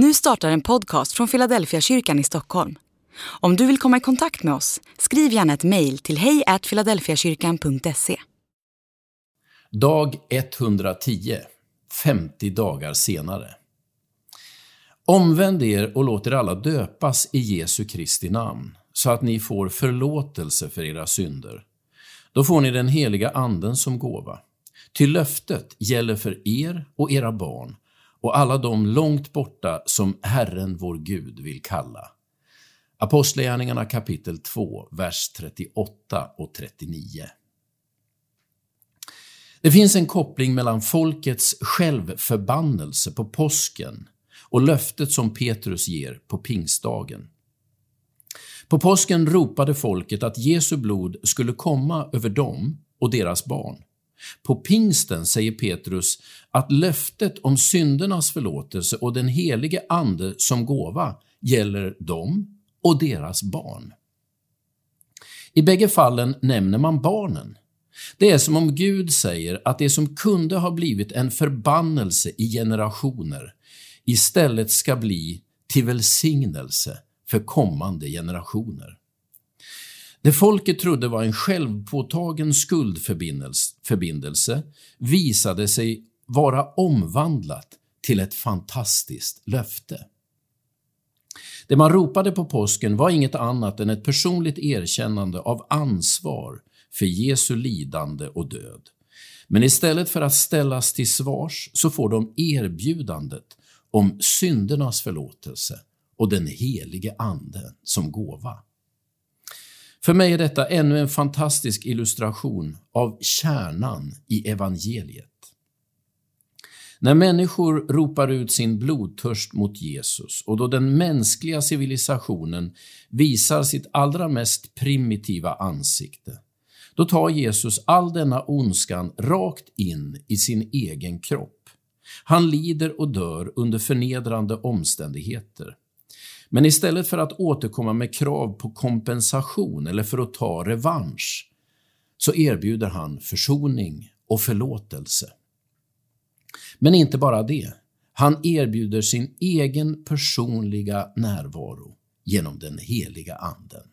Nu startar en podcast från Philadelphia kyrkan i Stockholm. Om du vill komma i kontakt med oss, skriv gärna ett mejl till hejfiladelfiakyrkan.se. Dag 110, 50 dagar senare. Omvänd er och låt er alla döpas i Jesu Kristi namn, så att ni får förlåtelse för era synder. Då får ni den heliga Anden som gåva. Till löftet gäller för er och era barn och alla de långt borta som Herren vår Gud vill kalla. Apostlagärningarna kapitel 2, vers 38 och 39. Det finns en koppling mellan folkets självförbannelse på påsken och löftet som Petrus ger på pingstdagen. På påsken ropade folket att Jesu blod skulle komma över dem och deras barn. På pingsten säger Petrus att löftet om syndernas förlåtelse och den helige Ande som gåva gäller dem och deras barn. I bägge fallen nämner man barnen. Det är som om Gud säger att det som kunde ha blivit en förbannelse i generationer istället ska bli till välsignelse för kommande generationer. Det folket trodde var en självpåtagen skuldförbindelse visade sig vara omvandlat till ett fantastiskt löfte. Det man ropade på påsken var inget annat än ett personligt erkännande av ansvar för Jesu lidande och död. Men istället för att ställas till svars så får de erbjudandet om syndernas förlåtelse och den helige Ande som gåva. För mig är detta ännu en fantastisk illustration av kärnan i evangeliet. När människor ropar ut sin blodtörst mot Jesus och då den mänskliga civilisationen visar sitt allra mest primitiva ansikte, då tar Jesus all denna ondskan rakt in i sin egen kropp. Han lider och dör under förnedrande omständigheter. Men istället för att återkomma med krav på kompensation eller för att ta revansch, så erbjuder han försoning och förlåtelse. Men inte bara det. Han erbjuder sin egen personliga närvaro genom den heliga Anden.